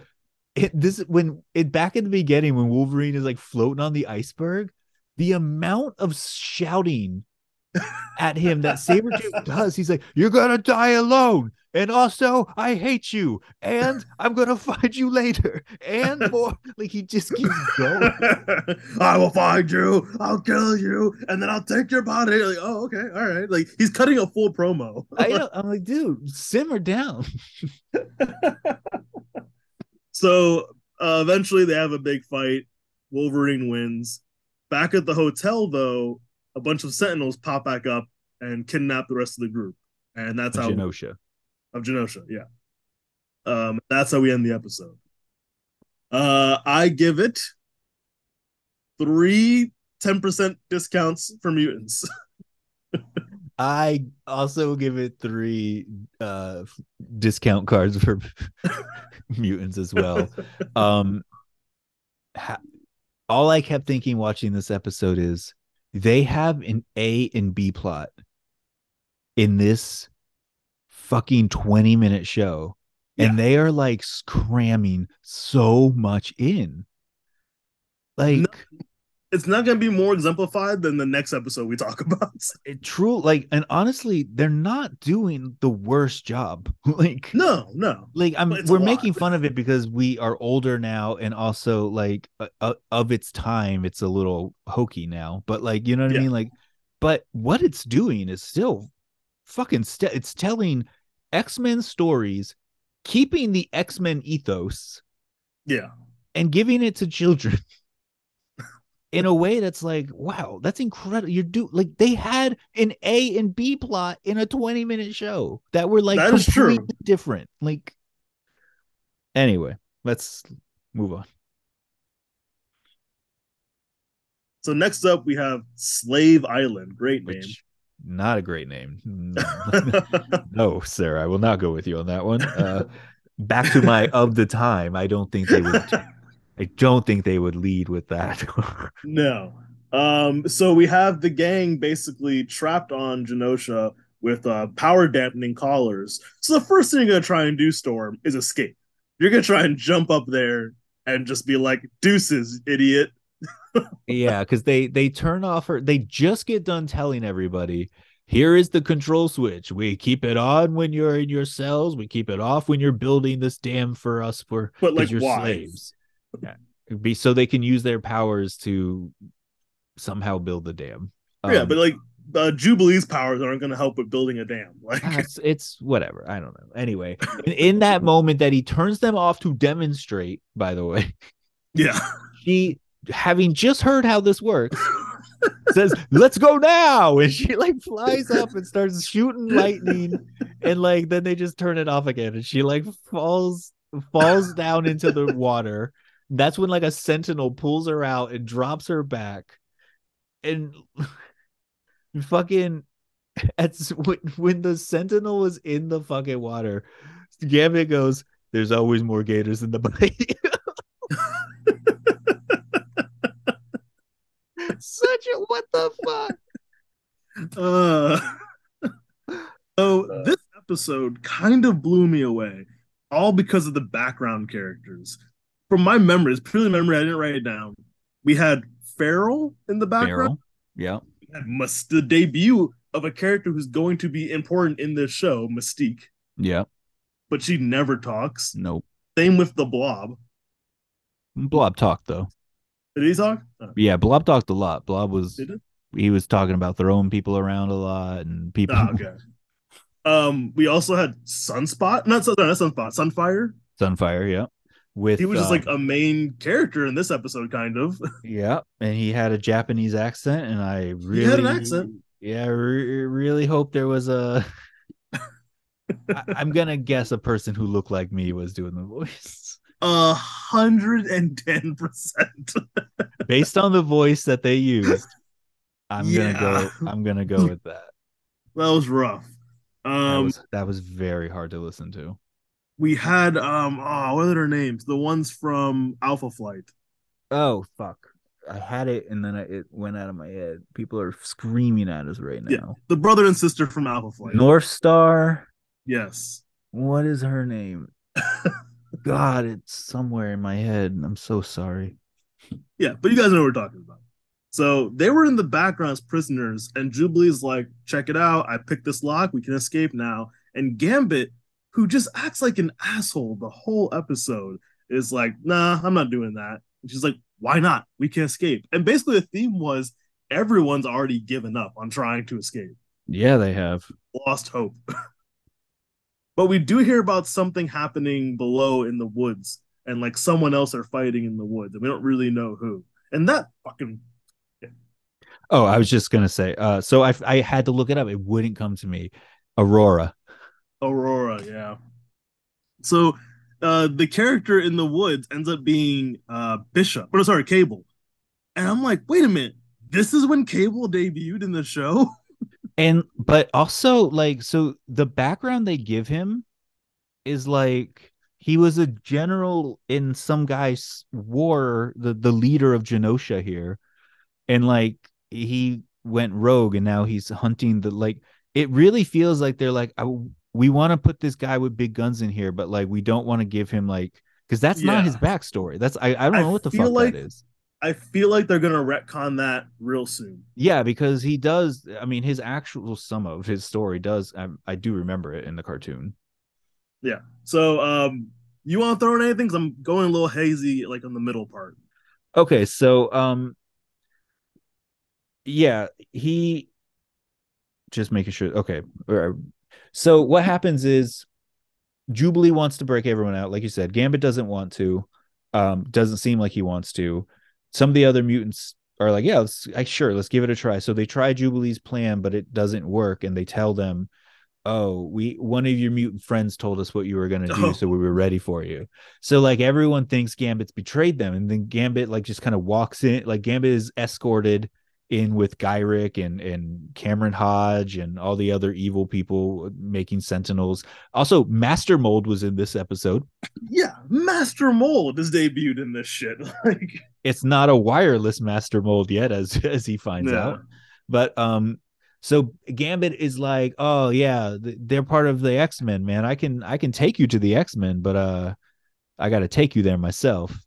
it, this when it back in the beginning when wolverine is like floating on the iceberg the amount of shouting *laughs* at him that Sabretooth does he's like you're gonna die alone and also i hate you and i'm gonna *laughs* find you later and *laughs* more like he just keeps going *laughs* I will find you. I'll kill you, and then I'll take your body. Like, oh, okay, all right. Like he's cutting a full promo. I know, i'm like dude simmer down So uh, eventually they have a big fight. Wolverine wins. Back at the hotel, though, a bunch of Sentinels pop back up and kidnap the rest of the group, and that's how Genosha. Of Genosha. Yeah. Um, that's how we end the episode. Uh, I give it three 10% discounts for mutants. *laughs* I also give it three uh discount cards for *laughs* mutants as well. Um ha- all I kept thinking watching this episode is they have an A and B plot in this fucking 20 minute show and they are like cramming so much in. Like No. It's not going to be more exemplified than the next episode we talk *laughs* about. it true like and honestly they're not doing the worst job. *laughs* like No, no. like I'm But it's a we're making fun of it because we are older now and also like uh, uh, of its time it's a little hokey now but like you know what Yeah. I mean like but what it's doing is still fucking st- it's telling X-Men stories keeping the X-Men ethos Yeah. and giving it to children *laughs* in a way that's like wow that's incredible you're do like they had an a and b plot in a 20 minute show that were like That is true. completely different like anyway let's move on So next up, we have Slave Island. Great name. Not a great name *laughs* *laughs* no sir i will not go with you on that one uh back to my *laughs* of the time i don't think they would i don't think they would lead with that No. Um, so we have the gang basically trapped on Genosha with uh, power dampening collars. So the first thing you're gonna try and do, Storm, is escape. You're gonna try and jump up there and just be like, "Deuces, idiot." Yeah because they they turn off her they just get done telling everybody here is the control switch we keep it on when you're in your cells we keep it off when you're building this dam for us for But like, you're why? slaves yeah be so they can use their powers to somehow build the dam yeah, Um, but like uh, Jubilee's powers aren't going to help with building a dam. *laughs* Like it's, it's whatever. I don't know. Anyway, *laughs* in, in that moment that he turns them off to demonstrate, by the way, yeah, she having just heard how this works says *laughs* let's go now. And she like flies up and starts shooting lightning and like then they just turn it off again and she like falls falls down into the *laughs* water. That's when like a sentinel pulls her out and drops her back and *laughs* fucking at when, when the sentinel was in the fucking water gambit goes there's always more gators in the bite such a what the fuck uh *laughs* so this episode kind of blew me away all because of the background characters from my memories purely memory i didn't write it down we had Feral in the background yeah We had must the debut of a character who's going to be important in this show, Mystique. Yeah. But she never talks. Nope. Same with the Blob. Blob talked though. Did he talk? Oh. Yeah, Blob talked a lot. Blob was he was talking about throwing people around a lot and people. Oh, okay. um, we also had Sunspot, not, not Sunspot, Sunfire. Sunfire, yeah with he was just like um, a main character in this episode kind of *laughs* yeah and he had a japanese accent and i really he had an accent yeah re- really hope there was a *laughs* I, i'm gonna guess a person who looked like me was doing the voice a hundred and ten percent *laughs* based on the voice that they used i'm yeah. gonna go i'm gonna go with that that was rough um that was, that was very hard to listen to we had um oh what are their names? The ones from Alpha Flight. Oh fuck. I had it and then I, it went out of my head. People are screaming at us right now. Yeah, the brother and sister from Alpha Flight. North Star. Yes. What is her name? *laughs* God, it's somewhere in my head. I'm so sorry. Yeah, but you guys know what we're talking about. So they were in the background as prisoners, and Jubilee's like, check it out. I picked this lock. We can escape now. And Gambit who just acts like an asshole the whole episode, is like, nah, I'm not doing that. And she's like, why not? We can escape. And basically, the theme was everyone's already given up on trying to escape. Yeah, they have lost hope. *laughs* but we do hear about something happening below in the woods, and like someone else are fighting in the woods, and we don't really know who. And that fucking. Yeah. Oh, I was just gonna say. Uh, so I I had to look it up. It wouldn't come to me. Aurora. Aurora, yeah. So uh the character in the woods ends up being uh Bishop. Oh, sorry, Cable. And I'm like, wait a minute, this is when Cable debuted in the show. *laughs* and but also like so the background they give him is like he was a general in some guy's war, the the leader of Genosha here, and like he went rogue and now he's hunting the like. It really feels like they're like, oh, we want to put this guy with big guns in here, but like we don't want to give him like because that's yeah. not his backstory. That's I, I don't know what the fuck like, that is. I feel like they're gonna retcon that real soon. Yeah, because he does. I mean, his actual some of his story does. I, I do remember it in the cartoon. Yeah. So, um, you want to throw in anything? Cause I'm going a little hazy, like on the middle part. Okay, so um, yeah, he just making sure. Okay, so what happens is Jubilee wants to break everyone out, like you said. Gambit doesn't want to. Um, doesn't seem like he wants to. Some of the other mutants are like, yeah, let's I, sure, let's give it a try. So they try Jubilee's plan, but it doesn't work, and they tell them, "Oh, we one of your mutant friends told us what you were gonna do, oh. so we were ready for you." So like everyone thinks Gambit's betrayed them, and then Gambit like just kind of walks in, like Gambit is escorted in with Gyrich and and Cameron Hodge and all the other evil people making Sentinels. Also, Master Mold was in this episode. Yeah, Master Mold is debuted in this shit. *laughs* like it's not a wireless Master Mold yet, as *laughs* as he finds yeah. out. But um, so Gambit is like, oh yeah, they're part of the X Men, man. I can I can take you to the X Men, but uh, I got to take you there myself.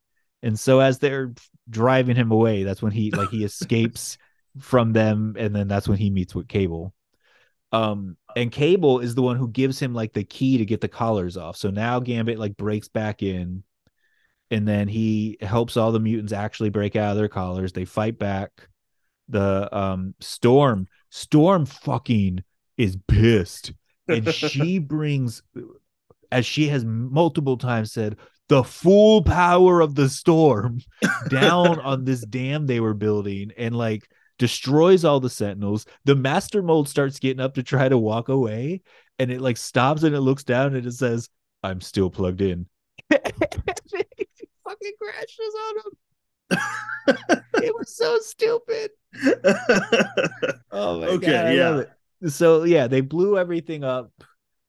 And so as they're driving him away, that's when he like he *laughs* escapes from them and then that's when he meets with cable um and cable is the one who gives him like the key to get the collars off so now gambit like breaks back in and then he helps all the mutants actually break out of their collars they fight back the um Storm. Storm fucking is pissed, and she *laughs* brings, as she has multiple times said, the full power of the storm *laughs* down on this dam they were building, and like destroys all the sentinels. The master mold starts getting up to try to walk away, and it like stops and it looks down and it says, "I'm still plugged in." *laughs* fucking crashes on him. *laughs* it was so stupid. *laughs* oh my Okay, god! I yeah. love it. So yeah, they blew everything up.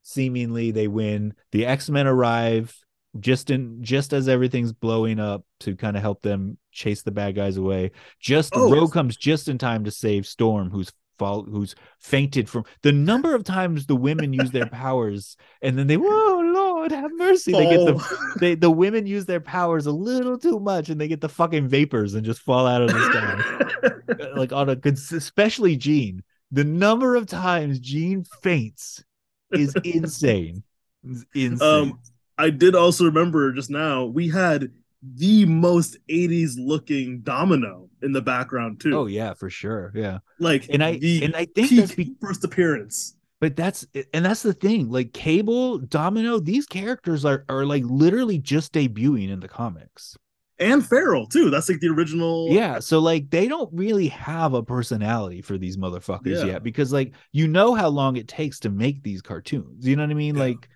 Seemingly, they win. The X Men arrive just in just as everything's blowing up to kind of help them chase the bad guys away. Just Oh. Rogue comes just in time to save Storm, who's fall who's fainted from the number of times the women use their *laughs* powers and then they whoa lord have mercy they get the *laughs* they the women use their powers a little too much and they get the fucking vapors and just fall out of the sky *laughs* like on a cons- especially Jean. The number of times Jean faints is *laughs* insane. It's insane. um, I did also remember just now we had the most 80s looking domino in the background too. oh yeah, for sure. Yeah. like And I and I think that's be, first appearance. But that's and that's the thing. Like Cable, Domino, these characters are are like literally just debuting in the comics. And Feral too. That's like the original. Yeah, so like they don't really have a personality for these motherfuckers Yeah. yet because like you know how long it takes to make these cartoons. You know what I mean? Yeah. Like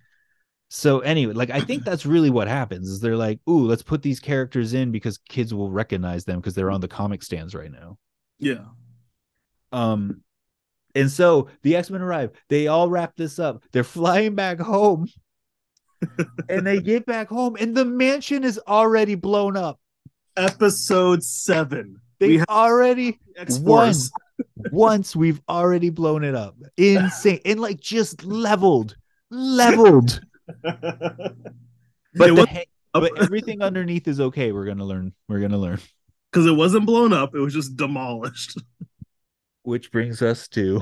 so anyway, like I think that's really what happens is they're like, "Ooh, let's put these characters in because kids will recognize them because they're on the comic stands right now." Yeah. Um and so the X-Men arrive. They all wrap this up. They're flying back home. *laughs* and they get back home and the mansion is already blown up. Episode seven. They We already X. Force. once we've already blown it up. Insane. and like just leveled. Leveled. But, the ha- but everything underneath is okay. We're gonna learn. We're gonna learn. *laughs* Because it wasn't blown up, it was just demolished. Which brings us to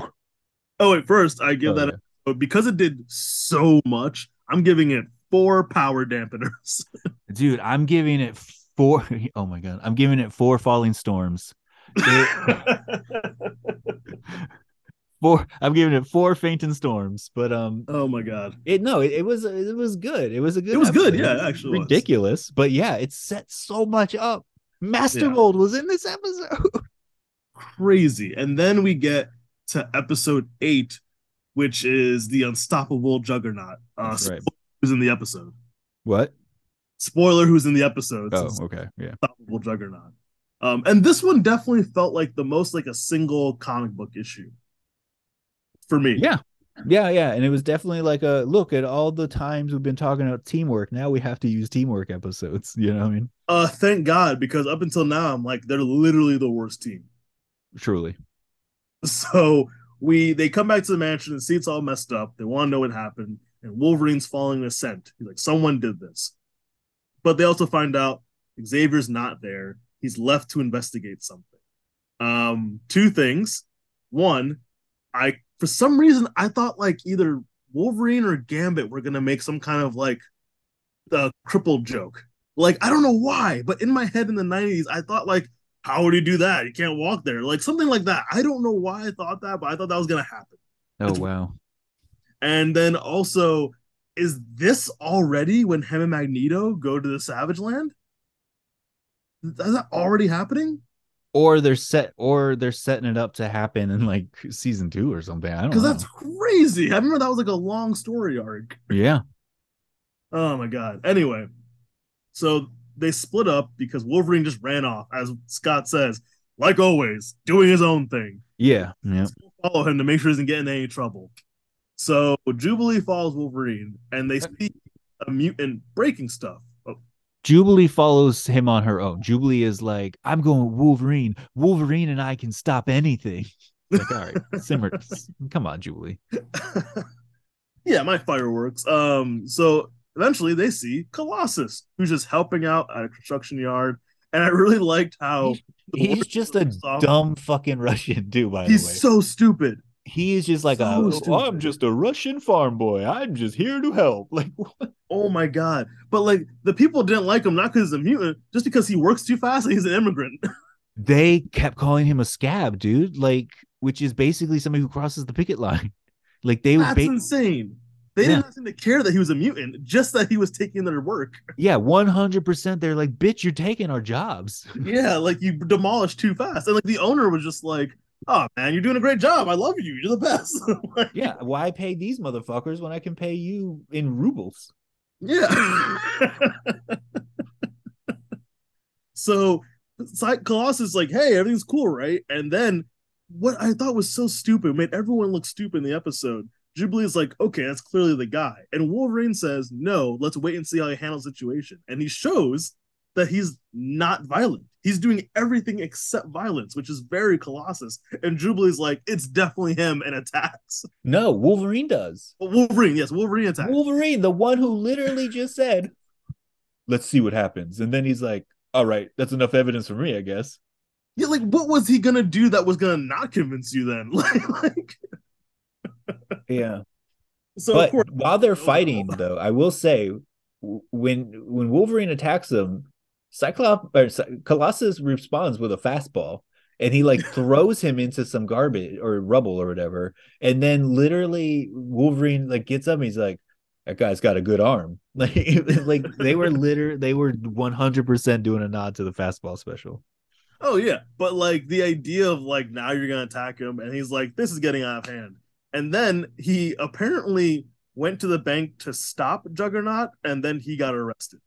Oh, wait, first I give Oh, that but because it did so much, I'm giving it four power dampeners. *laughs* dude. I'm giving it four. *laughs* Oh my god, I'm giving it four falling storms. It- *laughs* four. I'm giving it four fainting storms. But um, oh my god. it no, it, it was it was good. It was a good. It was good, episode. yeah, was it actually was. ridiculous. But yeah, it set so much up. Master Yeah. Mold was in this episode. Crazy. And then we get to episode eight, which is the unstoppable juggernaut. Uh right. who's in the episode. What? Spoiler who's in the episode. Oh, It's okay, yeah. unstoppable juggernaut. Um, and this one definitely felt like the most like a single comic book issue for me. Yeah. Yeah, yeah. And it was definitely like a look at all the times we've been talking about teamwork. Now we have to use teamwork episodes. *laughs* You know what I mean? Uh, thank God, because up until now, I'm like, they're literally the worst team. Truly. So we they come back to the mansion and see it's all messed up. They want to know what happened, and Wolverine's following a scent. He's like, someone did this. But they also find out Xavier's not there. He's left to investigate something. Um, two things. One, I for some reason I thought like either Wolverine or Gambit were gonna make some kind of like uh crippled joke. Like I don't know why, but in my head in the 90s, I thought like how would he do that? He can't walk there. Like something like that. I don't know why I thought that, but I thought that was gonna happen. Oh It's- wow. And then also, is this already when him and Magneto go to the Savage Land? Is that already happening? Or they're set or they're setting it up to happen in like season two or something. I don't know. Because that's crazy. I remember that was like a long story arc. yeah. Oh my god. Anyway, so they split up because Wolverine just ran off, as Scott says, like always, doing his own thing. Yeah. Yeah. Follow him to make sure he doesn't get in any trouble. So Jubilee follows Wolverine, and they see a mutant breaking stuff. Oh, Jubilee follows him on her own. Jubilee is like, I'm going Wolverine. Wolverine and I can stop anything. *laughs* Like, all right, simmer. *laughs* Come on, Jubilee. *laughs* yeah, my fireworks. Um, so eventually they see Colossus, who's just helping out at a construction yard. And I really liked how the He's just a dumb fucking *laughs* Russian dude, by He's the way. he's so stupid. he is just like so a "Oh, stupid." I'm just a Russian farm boy. I'm just here to help. *laughs* Like what? Oh my god! But like the people didn't like him not because he's a mutant, just because he works too fast and he's an immigrant. *laughs* they kept calling him a scab, dude. Like, which is basically somebody who crosses the picket line. Like they That's ba- insane. They Yeah. didn't seem to care that he was a mutant, just that he was taking their work. yeah, one hundred percent. They're like, bitch, you're taking our jobs. *laughs* yeah, like you demolished too fast. And like the owner was just like, Oh man, you're doing a great job. I love you. You're the best. *laughs* Like, yeah, why pay these motherfuckers when I can pay you in rubles? Yeah. *laughs* so Colossus is like, hey, everything's cool, right? And then what I thought was so stupid made everyone look stupid in the episode. Jubilee is like, okay, that's clearly the guy. And Wolverine says, no, let's wait and see how he handles the situation. And he shows that he's not violent. He's doing everything except violence, which is very Colossus. And Jubilee's like, it's definitely him and attacks. No, Wolverine does. Wolverine, yes, Wolverine attacks. Wolverine, the one who literally just said, "Let's see what happens," and then he's like, "All right, that's enough evidence for me, I guess." Yeah, like what was he gonna do that was gonna not convince you then? *laughs* like, like Yeah. so but course while they're *laughs* fighting, though, I will say, when when Wolverine attacks them, Cyclops or Colossus responds with a fastball, and he like throws him into some garbage or rubble or whatever, and then literally Wolverine like gets up, and he's like, "That guy's got a good arm." *laughs* Like, like they were literally they were one hundred percent doing a nod to the fastball special. Oh yeah, but like the idea of like now you're gonna attack him, and he's like, this is getting out of hand. And then he apparently went to the bank to stop Juggernaut, and then he got arrested.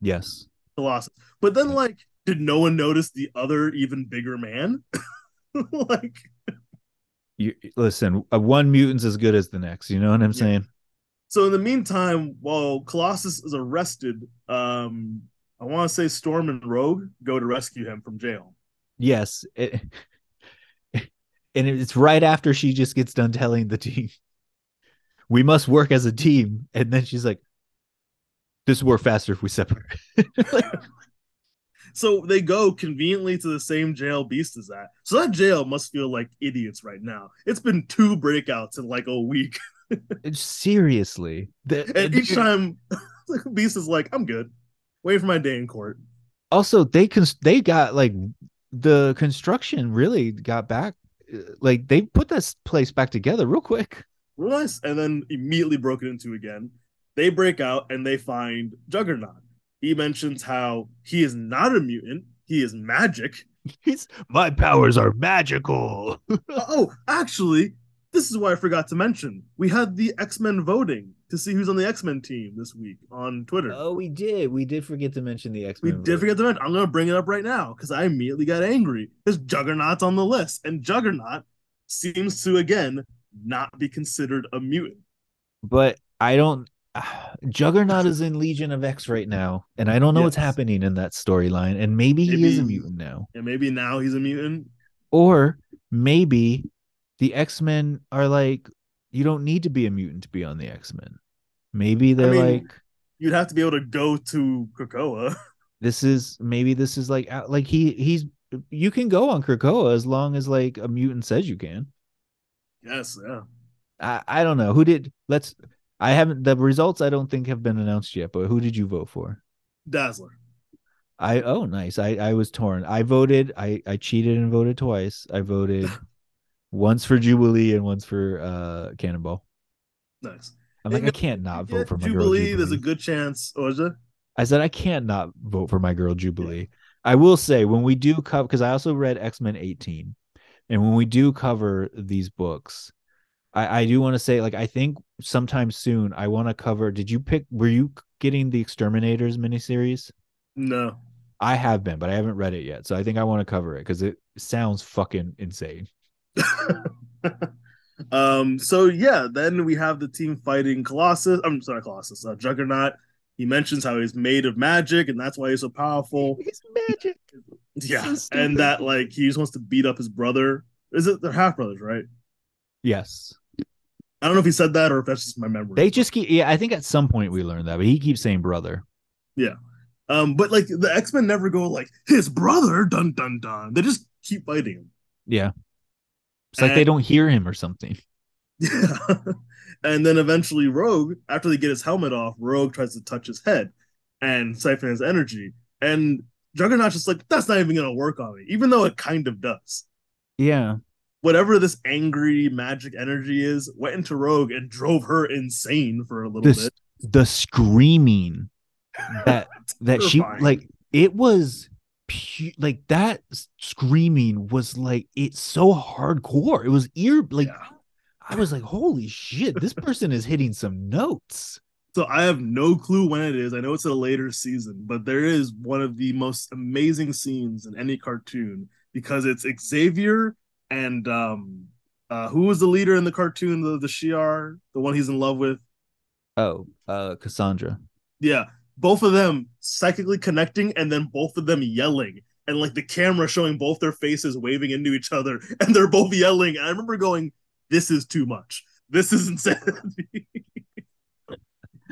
Yes. Colossus. But then like, did no one notice the other even bigger man? *laughs* like, You listen, uh, one mutant's as good as the next. You know what I'm Yeah. saying? so in the meantime, while Colossus is arrested, um, I want to say Storm and Rogue go to rescue him from jail. Yes. It, and it's right after she just gets done telling the team, we must work as a team. And then she's like, this will work faster if we separate. *laughs* So they go conveniently to the same jail Beast is at. So that jail must feel like idiots right now. It's been two breakouts in like a week, *laughs* Seriously. The- and each time *laughs* Beast is like, "I'm good, waiting for my day in court." also, they cons- they got like the construction really got back. Like they put this place back together real quick. Real nice, and then immediately broke it into again. They break out and they find Juggernaut. He mentions how he is not a mutant; he is magic. *laughs* He's, my powers are magical. *laughs* oh, actually, this is why I forgot to mention. We had the X Men voting to see who's on the X Men team this week on Twitter. oh, we did. We did forget to mention the X Men. We Men. did forget to mention. I'm going to bring it up right now because I immediately got angry because Juggernaut's on the list, and Juggernaut seems to again not be considered a mutant. but I don't. *sighs* Juggernaut is in Legion of X right now, and I don't know what's happening in that storyline. And maybe he is a mutant now, And maybe now he's a mutant. or maybe the X Men are like, you don't need to be a mutant to be on the X Men. Maybe they're mean, like, You'd have to be able to go to Krakoa. *laughs* this is maybe this is like like he he's you can go on Krakoa as long as like a mutant says you can. yes, yeah. I, I don't know who did. Let's. I haven't the results. I don't think have been announced yet. But who did you vote for? Dazzler. I oh nice. I I was torn. I voted. I I cheated and voted twice. I voted *laughs* once for Jubilee and once for uh Cannonball. Nice. I'm like Yeah, I can't not vote for my Jubilee, girl Jubilee. there's a good chance. What was it? I said I can't not vote for my girl Jubilee. I will say when we do cover because I also read X Men 18, and when we do cover these books, I I do want to say like I think sometime soon I want to cover. Did you pick? Were you getting the X-Terminators miniseries? No. I have been, but I haven't read it yet. So I think I want to cover it because it sounds fucking insane. *laughs* um. So yeah, then we have the team fighting Colossus. I'm sorry, Colossus. Uh, Juggernaut. He mentions how he's made of magic, and that's why he's so powerful. He's magic. *laughs* Yeah, So and that like he just wants to beat up his brother. Is it they're half brothers, right? Yes. I don't know if he said that or if that's just my memory. They just keep yeah, I think at some point we learned that, but he keeps saying brother. Yeah. Um, but like the X Men never go like his brother, dun dun dun. They just keep fighting him. Yeah. It's like they don't hear him or something. Yeah. *laughs* *laughs* and then eventually Rogue, after they get his helmet off, Rogue tries to touch his head and siphon his energy. And Juggernaut's just like, that's not even gonna work on me, even though it kind of does. Yeah. Whatever this angry magic energy is, went into Rogue and drove her insane for a little This bit. the screaming that that she like it was pu- like that screaming was like it's so hardcore. It was ear like Yeah. I was like, holy shit, this *laughs* person is hitting some notes. So I have no clue when it is. I know it's a later season, but there is one of the most amazing scenes in any cartoon because it's Xavier and um uh who was the leader in the cartoon, the the Shi'ar, the one he's in love with. Oh, uh Cassandra. Yeah, both of them psychically connecting and then both of them yelling and like the camera showing both their faces waving into each other *laughs* and they're both yelling. And I remember going, "This is too much. This is *laughs* insanity." *laughs*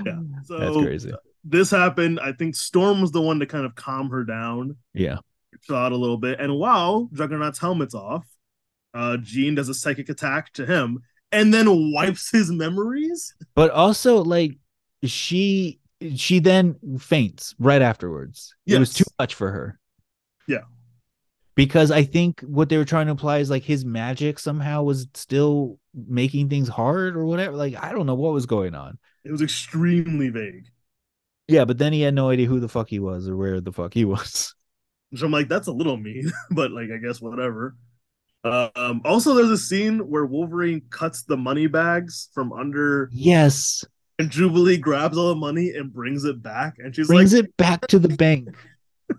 yeah. So That's crazy. this happened. I think Storm was the one to kind of calm her down, Yeah. chill out a little bit. And while Juggernaut's helmet's off, uh, Jean does a psychic attack to him and then wipes his memories. But also like she she then faints right afterwards. It was too much for her. Yeah. Because I think what they were trying to imply is like his magic somehow was still making things hard or whatever. Like I don't know what was going on. It was extremely vague. Yeah, but then he had no idea who the fuck he was or where the fuck he was. Which I'm like, that's a little mean, *laughs* but like, I guess whatever. Um, also, there's a scene where Wolverine cuts the money bags from under, Yes. And Jubilee grabs all the money and brings it back, and she's like Brings like, it back to the bank. *laughs*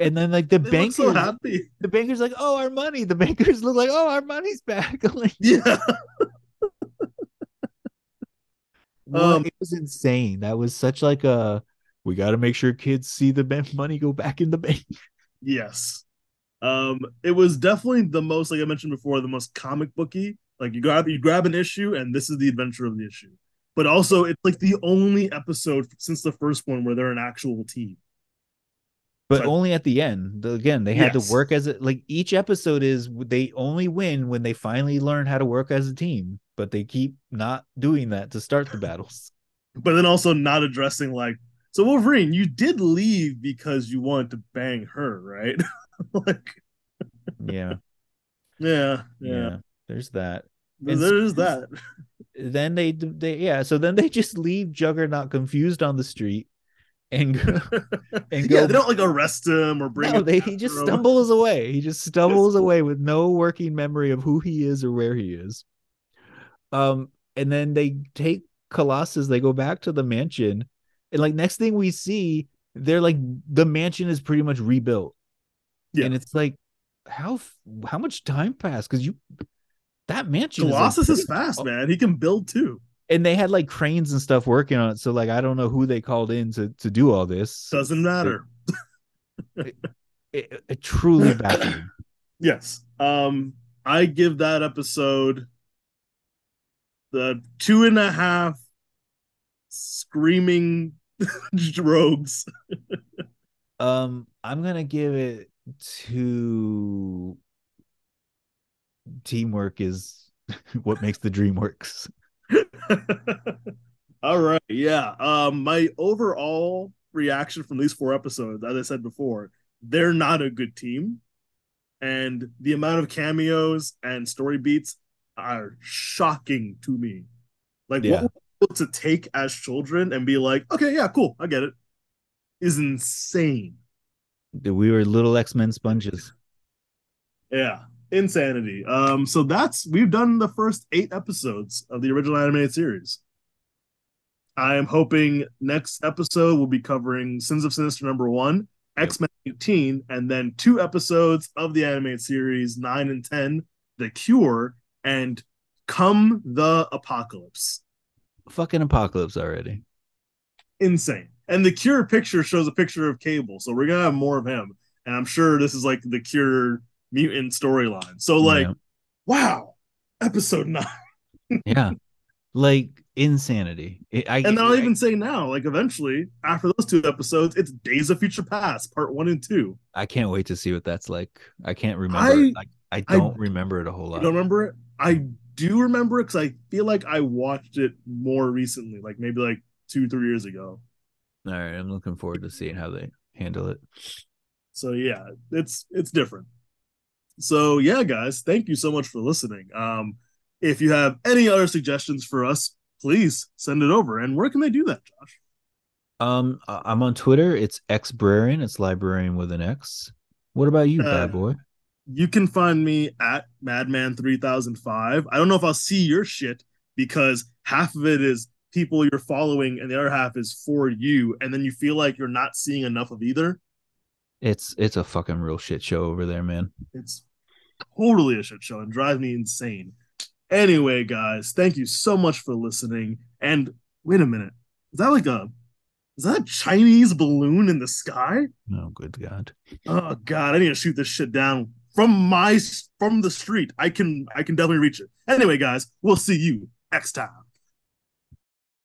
And then like the they so happy. the bankers like, oh, our money. The bankers look like, oh, our money's back. *laughs* like, Yeah, *laughs* What? Um, it was insane. That was such like a we got to make sure kids see the money go back in the bank. yes. Um, it was definitely the most, like I mentioned before, the most comic booky. Like you grab, you grab an issue, and this is the adventure of the issue. But also, it's like the only episode since the first one where they're an actual team. But So- only at the end. Again, they had Yes. to work as a like each episode is they only win when they finally learn how to work as a team, but they keep not doing that to start the battles. *laughs* but then also not addressing like so Wolverine, you did leave because you wanted to bang her, right? *laughs* like Yeah, *laughs* yeah, yeah. yeah. There's that. There is that. Then they they yeah, so then they *laughs* just leave Juggernaut confused on the street and go, *laughs* and yeah, go they don't like arrest him or bring no, him. they, he just him. stumbles away. He just stumbles away with no working memory of who he is or where he is. Um, and then they take Colossus, they go back to the mansion, and like next thing we see, they're like the mansion is pretty much rebuilt. Yeah. And it's like how how much time passed? Because you that mansion is, like, Colossus is pretty- fast, man. He can build too. and they had like cranes and stuff working on it. So like I don't know who they called in to to do all this. Doesn't matter. It, it, it truly baffling. *coughs* Yes. Um, I give that episode the two and a half screaming *laughs* rogues. *laughs* Um, I'm gonna give it to teamwork is *laughs* what makes the dream works. *laughs* All right, yeah. Um, my overall reaction from these four episodes, as I said before, they're not a good team, and the amount of cameos and story beats are shocking to me. Like Yeah. what we're able to take as children and be like, okay, yeah, cool, I get it, is insane. We were little X Men sponges. Yeah, insanity. Um, so that's we've done the first eight episodes of the original animated series. I am hoping next episode we'll be covering Sins of Sinister number one. X Men 18, and then two episodes of the animated series, nine and 10, The Cure, and Come the Apocalypse. Fucking apocalypse already. Insane. And the Cure picture shows a picture of Cable, so we're gonna have more of him. And I'm sure this is like the Cure mutant storyline. So, like, Yeah. wow, episode nine. *laughs* yeah, like insanity. It- I, And I'll I- even say now, like eventually, after those two episodes, it's Days of Future Past, part one and two. I can't wait to see what that's like. I can't remember. I- Like, I I- don't remember it a whole lot. You lot. don't remember it? I do remember it because I feel like I watched it more recently, like maybe like two, three years ago. All right, I'm looking forward to seeing how they handle it. So yeah, it's it's different. So yeah, guys, thank you so much for listening. Um, if you have any other suggestions for us, please send it over. And where can they do that, Josh? Um, I'm on Twitter. It's xbrarian. It's librarian with an X. What about you, uh, bad boy? You can find me at Madman3005. I don't know if I'll see your shit because half of it is people you're following and the other half is for you, and then you feel like you're not seeing enough of either. It's it's a fucking real shit show over there, man. It's totally a shit show and drives me insane. Anyway, guys, thank you so much for listening. And wait a minute, is that like a is that a Chinese balloon in the sky? Oh, good God! Oh God, I need to shoot this shit down from my from the street. I can I can definitely reach it. Anyway, guys, we'll see you next time.